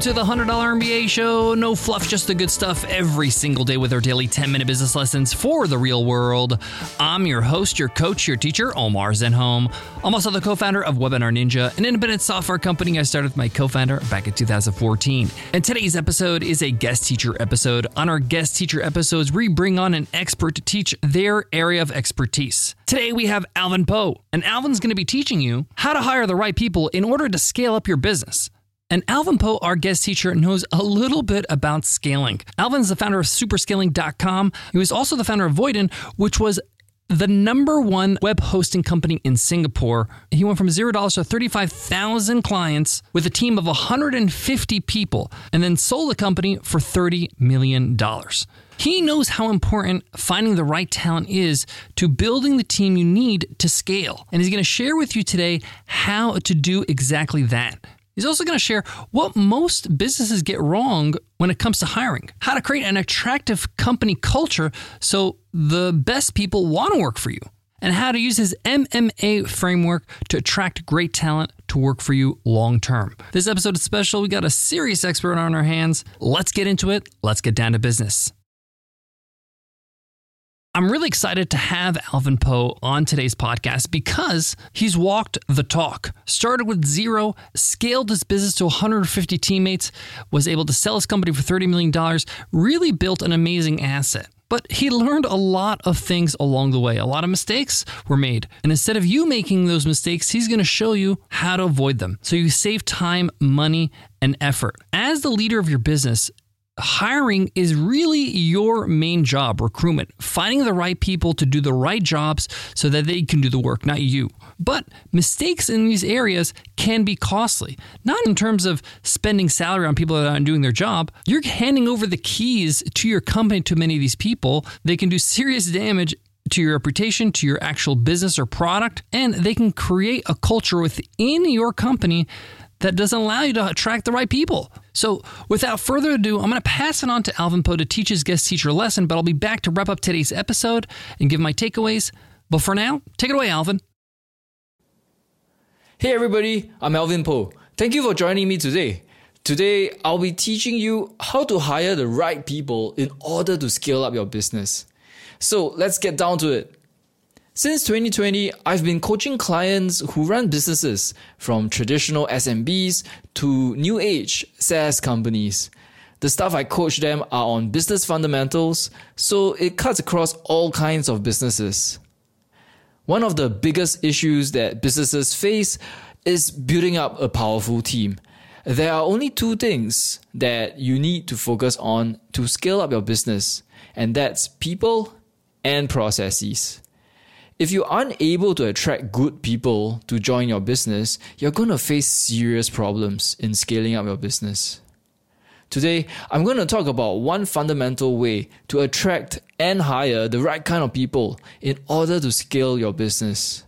To the $100 MBA show. No fluff, just the good stuff every single day with our daily 10 minute business lessons for the real world. I'm your host, your coach, your teacher, Omar Zenhom. I'm also the co founder of Webinar Ninja, an independent software company I started with my co founder back in 2014. And today's episode is a guest teacher episode. On our guest teacher episodes, we bring on an expert to teach their area of expertise. Today we have Alvin Poh, and Alvin's going to be teaching you how to hire the right people in order to scale up your business. And Alvin Poh, our guest teacher, knows a little bit about scaling. Alvin's the founder of superscaling.com. He was also the founder of Vodien, which was the number one web hosting company in Singapore. He went from $0 to 35,000 clients with a team of 150 people and then sold the company for $30 million. He knows how important finding the right talent is to building the team you need to scale. And he's going to share with you today how to do exactly that. He's also going to share what most businesses get wrong when it comes to hiring, how to create an attractive company culture so the best people want to work for you, and how to use his MMA framework to attract great talent to work for you long term. This episode is special. We got a serious expert on our hands. Let's get into it. Let's get down to business. I'm really excited to have Alvin Poh on today's podcast because he's walked the talk. Started with zero, scaled his business to 150 teammates, was able to sell his company for $30 million, really built an amazing asset. But he learned a lot of things along the way. A lot of mistakes were made. And instead of you making those mistakes, he's going to show you how to avoid them. So you save time, money, and effort. As the leader of your business, hiring is really your main job recruitment, finding the right people to do the right jobs so that they can do the work, not you. But mistakes in these areas can be costly, not in terms of spending salary on people that aren't doing their job. You're handing over the keys to your company to many of these people. They can do serious damage to your reputation, to your actual business or product, and they can create a culture within your company that doesn't allow you to attract the right people. So, without further ado, I'm going to pass it on to Alvin Poh to teach his guest teacher lesson, but I'll be back to wrap up today's episode and give my takeaways. But for now, take it away, Alvin. Hey everybody, I'm Alvin Poh. Thank you for joining me today. Today, I'll be teaching you how to hire the right people in order to scale up your business. So, let's get down to it. Since 2020, I've been coaching clients who run businesses from traditional SMBs to new age SaaS companies. The stuff I coach them are on business fundamentals, so it cuts across all kinds of businesses. One of the biggest issues that businesses face is building up a powerful team. There are only two things that you need to focus on to scale up your business, and that's people and processes. If you aren't able to attract good people to join your business, you're going to face serious problems in scaling up your business. Today, I'm going to talk about one fundamental way to attract and hire the right kind of people in order to scale your business.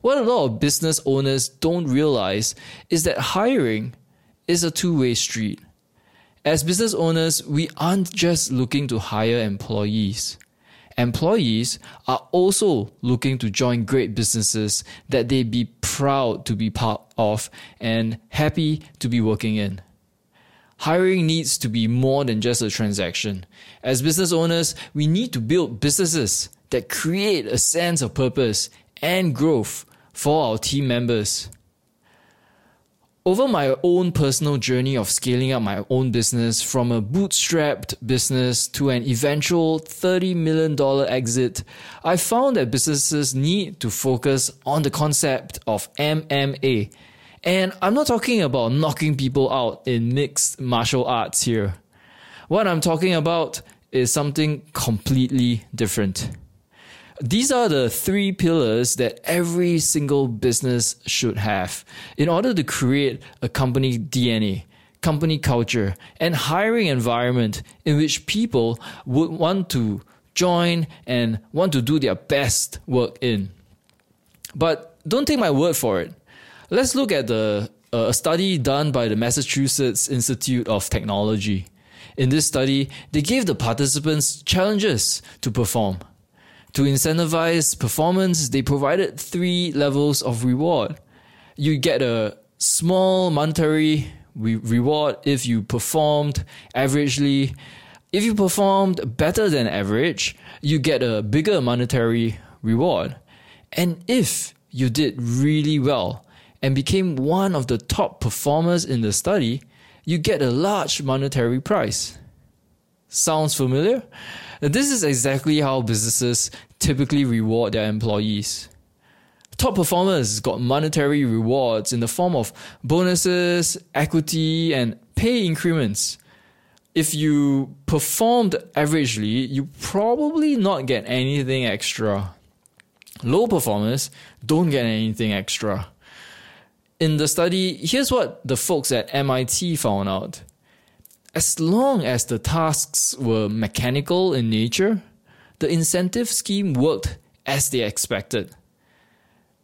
What a lot of business owners don't realize is that hiring is a two way street. As business owners, we aren't just looking to hire employees employees are also looking to join great businesses that they'd be proud to be part of and happy to be working in. Hiring needs to be more than just a transaction. As business owners, we need to build businesses that create a sense of purpose and growth for our team members. Over my own personal journey of scaling up my own business from a bootstrapped business to an eventual $30 million exit, I found that businesses need to focus on the concept of MMA. And I'm not talking about knocking people out in mixed martial arts here. What I'm talking about is something completely different. These are the three pillars that every single business should have in order to create a company DNA, company culture, and hiring environment in which people would want to join and want to do their best work in. But don't take my word for it. Let's look at the uh, a study done by the Massachusetts Institute of Technology. In this study, they gave the participants challenges to perform. To incentivize performance, they provided three levels of reward. You get a small monetary we reward if you performed averagely. If you performed better than average, you get a bigger monetary reward. And if you did really well and became one of the top performers in the study, you get a large monetary prize. Sounds familiar? This is exactly how businesses typically reward their employees. Top performers got monetary rewards in the form of bonuses, equity, and pay increments. If you performed averagely, you probably not get anything extra. Low performers don't get anything extra. In the study, here's what the folks at MIT found out. As long as the tasks were mechanical in nature, the incentive scheme worked as they expected.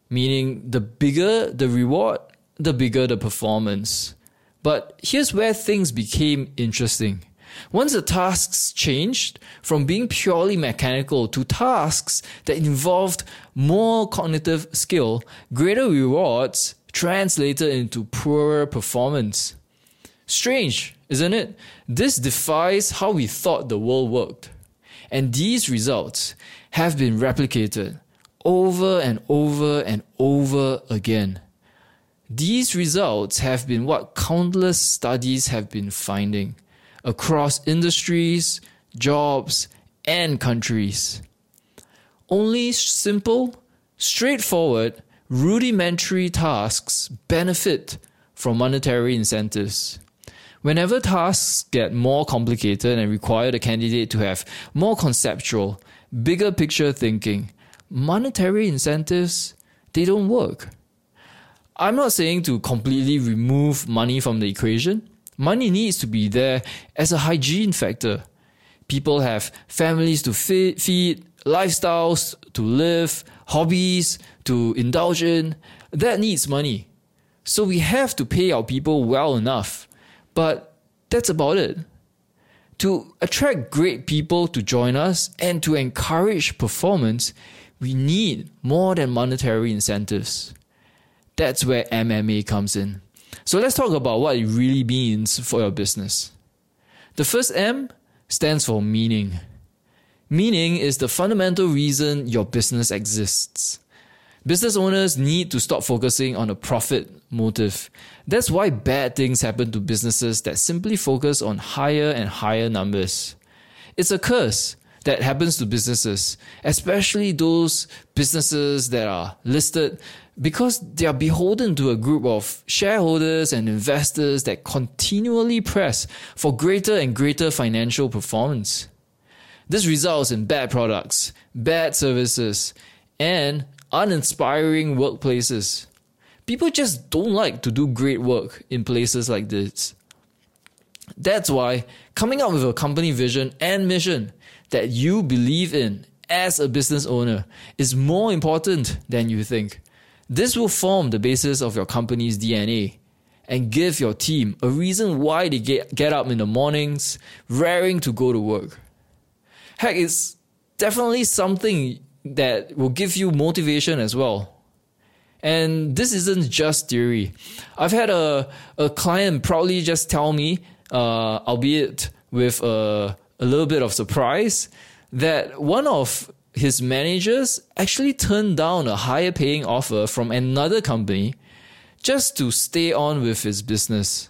Meaning, the bigger the reward, the bigger the performance. But here's where things became interesting. Once the tasks changed from being purely mechanical to tasks that involved more cognitive skill, greater rewards translated into poorer performance. Strange, isn't it? This defies how we thought the world worked. And these results have been replicated over and over and over again. These results have been what countless studies have been finding across industries, jobs, and countries. Only simple, straightforward, rudimentary tasks benefit from monetary incentives. Whenever tasks get more complicated and require the candidate to have more conceptual, bigger picture thinking, monetary incentives they don't work. I'm not saying to completely remove money from the equation. Money needs to be there as a hygiene factor. People have families to feed, lifestyles to live, hobbies to indulge in. That needs money. So we have to pay our people well enough. But that's about it. To attract great people to join us and to encourage performance, we need more than monetary incentives. That's where MMA comes in. So let's talk about what it really means for your business. The first M stands for meaning. Meaning is the fundamental reason your business exists. Business owners need to stop focusing on a profit motive. That's why bad things happen to businesses that simply focus on higher and higher numbers. It's a curse that happens to businesses, especially those businesses that are listed because they are beholden to a group of shareholders and investors that continually press for greater and greater financial performance. This results in bad products, bad services, and uninspiring workplaces. People just don't like to do great work in places like this. That's why coming up with a company vision and mission that you believe in as a business owner is more important than you think. This will form the basis of your company's DNA and give your team a reason why they get, get up in the mornings, raring to go to work. Heck, it's definitely something that will give you motivation as well. And this isn't just theory. I've had a, a client proudly just tell me, uh, albeit with a, a little bit of surprise, that one of his managers actually turned down a higher paying offer from another company just to stay on with his business.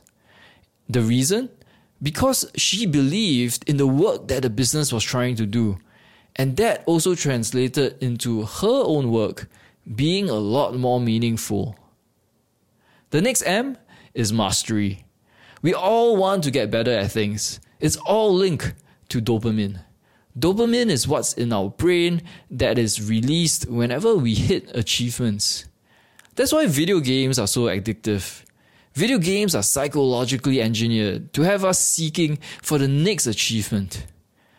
The reason? Because she believed in the work that the business was trying to do. And that also translated into her own work being a lot more meaningful. The next M is mastery. We all want to get better at things. It's all linked to dopamine. Dopamine is what's in our brain that is released whenever we hit achievements. That's why video games are so addictive. Video games are psychologically engineered to have us seeking for the next achievement.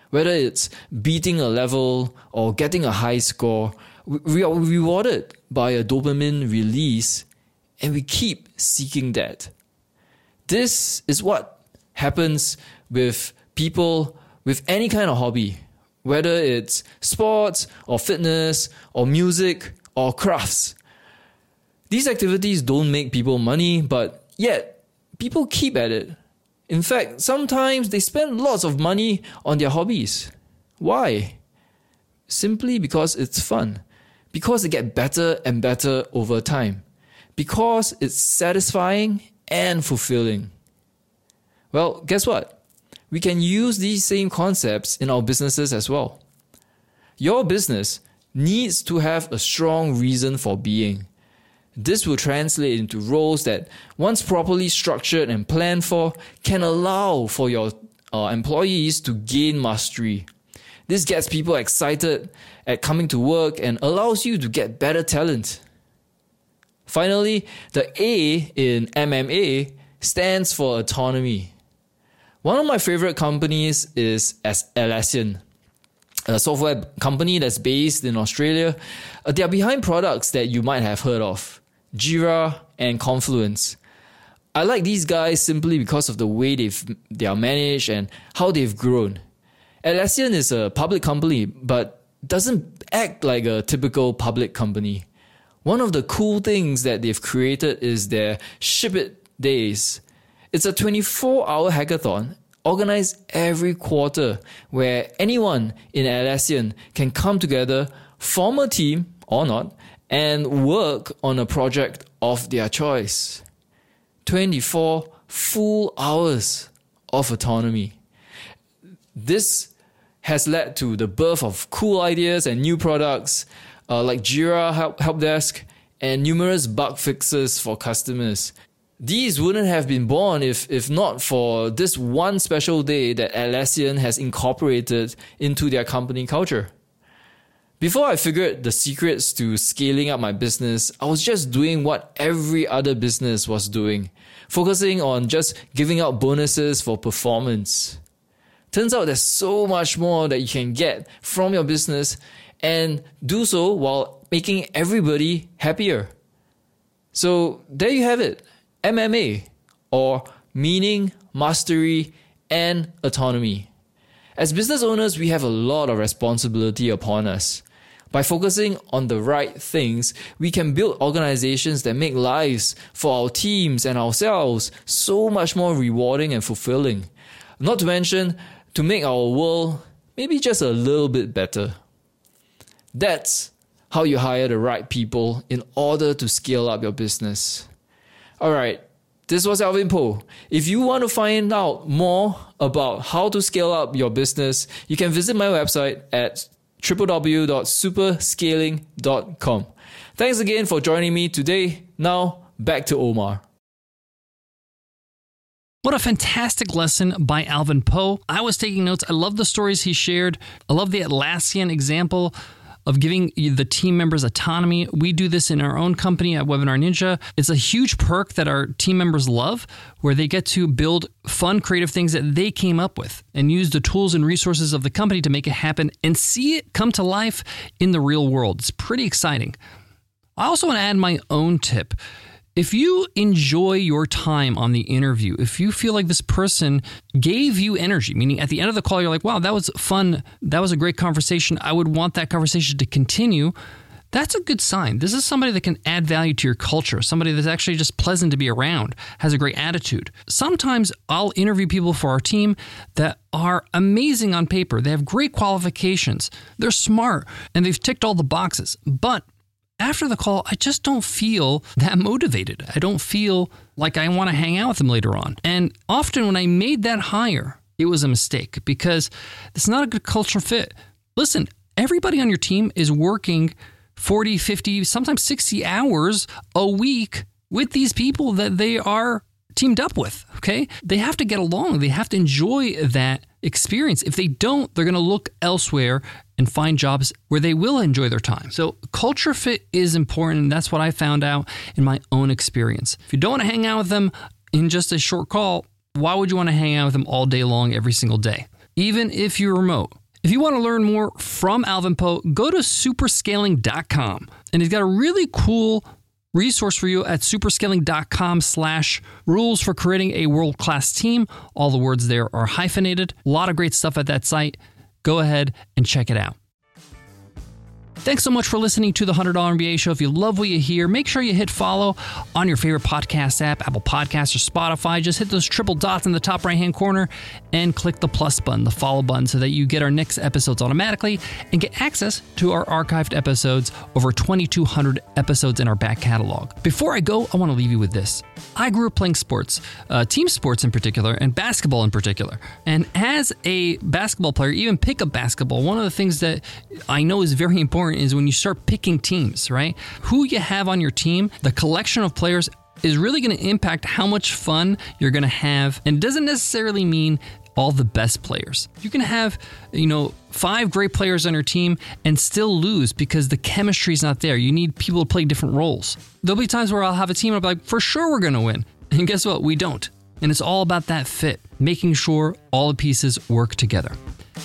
Whether it's beating a level or getting a high score, we are rewarded by a dopamine release and we keep seeking that. This is what happens with people with any kind of hobby whether it's sports or fitness or music or crafts. These activities don't make people money, but yet people keep at it. In fact, sometimes they spend lots of money on their hobbies. Why? Simply because it's fun. Because they get better and better over time. Because it's satisfying and fulfilling. Well, guess what? We can use these same concepts in our businesses as well. Your business needs to have a strong reason for being. This will translate into roles that, once properly structured and planned for, can allow for your uh, employees to gain mastery. This gets people excited at coming to work and allows you to get better talent. Finally, the A in MMA stands for autonomy. One of my favorite companies is Atlassian, a software company that's based in Australia. Uh, they are behind products that you might have heard of Jira and Confluence. I like these guys simply because of the way they've, they are managed and how they've grown. Atlassian is a public company, but doesn't act like a typical public company. One of the cool things that they've created is their Ship It Days it's a 24 hour hackathon organized every quarter where anyone in Atlassian can come together, form a team or not, and work on a project of their choice. 24 full hours of autonomy. This has led to the birth of cool ideas and new products uh, like Jira Help, Help Desk and numerous bug fixes for customers these wouldn't have been born if, if not for this one special day that Atlassian has incorporated into their company culture. Before I figured the secrets to scaling up my business, I was just doing what every other business was doing, focusing on just giving out bonuses for performance. Turns out there's so much more that you can get from your business and do so while making everybody happier. So there you have it. MMA, or meaning, mastery, and autonomy. As business owners, we have a lot of responsibility upon us. By focusing on the right things, we can build organizations that make lives for our teams and ourselves so much more rewarding and fulfilling. Not to mention, to make our world maybe just a little bit better. That's how you hire the right people in order to scale up your business. All right. This was Alvin Poh. If you want to find out more about how to scale up your business, you can visit my website at www.superscaling.com. Thanks again for joining me today. Now, back to Omar. What a fantastic lesson by Alvin Poh. I was taking notes. I love the stories he shared. I love the Atlassian example of giving the team members autonomy. We do this in our own company at Webinar Ninja. It's a huge perk that our team members love, where they get to build fun, creative things that they came up with and use the tools and resources of the company to make it happen and see it come to life in the real world. It's pretty exciting. I also want to add my own tip. If you enjoy your time on the interview, if you feel like this person gave you energy, meaning at the end of the call, you're like, wow, that was fun. That was a great conversation. I would want that conversation to continue. That's a good sign. This is somebody that can add value to your culture, somebody that's actually just pleasant to be around, has a great attitude. Sometimes I'll interview people for our team that are amazing on paper. They have great qualifications, they're smart, and they've ticked all the boxes. But after the call, I just don't feel that motivated. I don't feel like I want to hang out with them later on. And often when I made that hire, it was a mistake because it's not a good culture fit. Listen, everybody on your team is working 40, 50, sometimes 60 hours a week with these people that they are teamed up with. Okay. They have to get along, they have to enjoy that experience. If they don't, they're going to look elsewhere and find jobs where they will enjoy their time. So, culture fit is important. And that's what I found out in my own experience. If you don't want to hang out with them in just a short call, why would you want to hang out with them all day long, every single day? Even if you're remote. If you want to learn more from Alvin Poh, go to superscaling.com. And he's got a really cool resource for you at superscaling.com slash rules for creating a world-class team. All the words there are hyphenated. A lot of great stuff at that site. Go ahead and check it out. Thanks so much for listening to the $100 MBA show. If you love what you hear, make sure you hit follow on your favorite podcast app, Apple Podcasts or Spotify. Just hit those triple dots in the top right hand corner and click the plus button, the follow button, so that you get our next episodes automatically and get access to our archived episodes, over 2,200 episodes in our back catalog. Before I go, I want to leave you with this. I grew up playing sports, uh, team sports in particular, and basketball in particular. And as a basketball player, even pick up basketball, one of the things that I know is very important is when you start picking teams, right? Who you have on your team, the collection of players is really going to impact how much fun you're going to have. And doesn't necessarily mean all the best players. You can have, you know, five great players on your team and still lose because the chemistry is not there. You need people to play different roles. There'll be times where I'll have a team and I'll be like, for sure we're going to win. And guess what? We don't. And it's all about that fit, making sure all the pieces work together.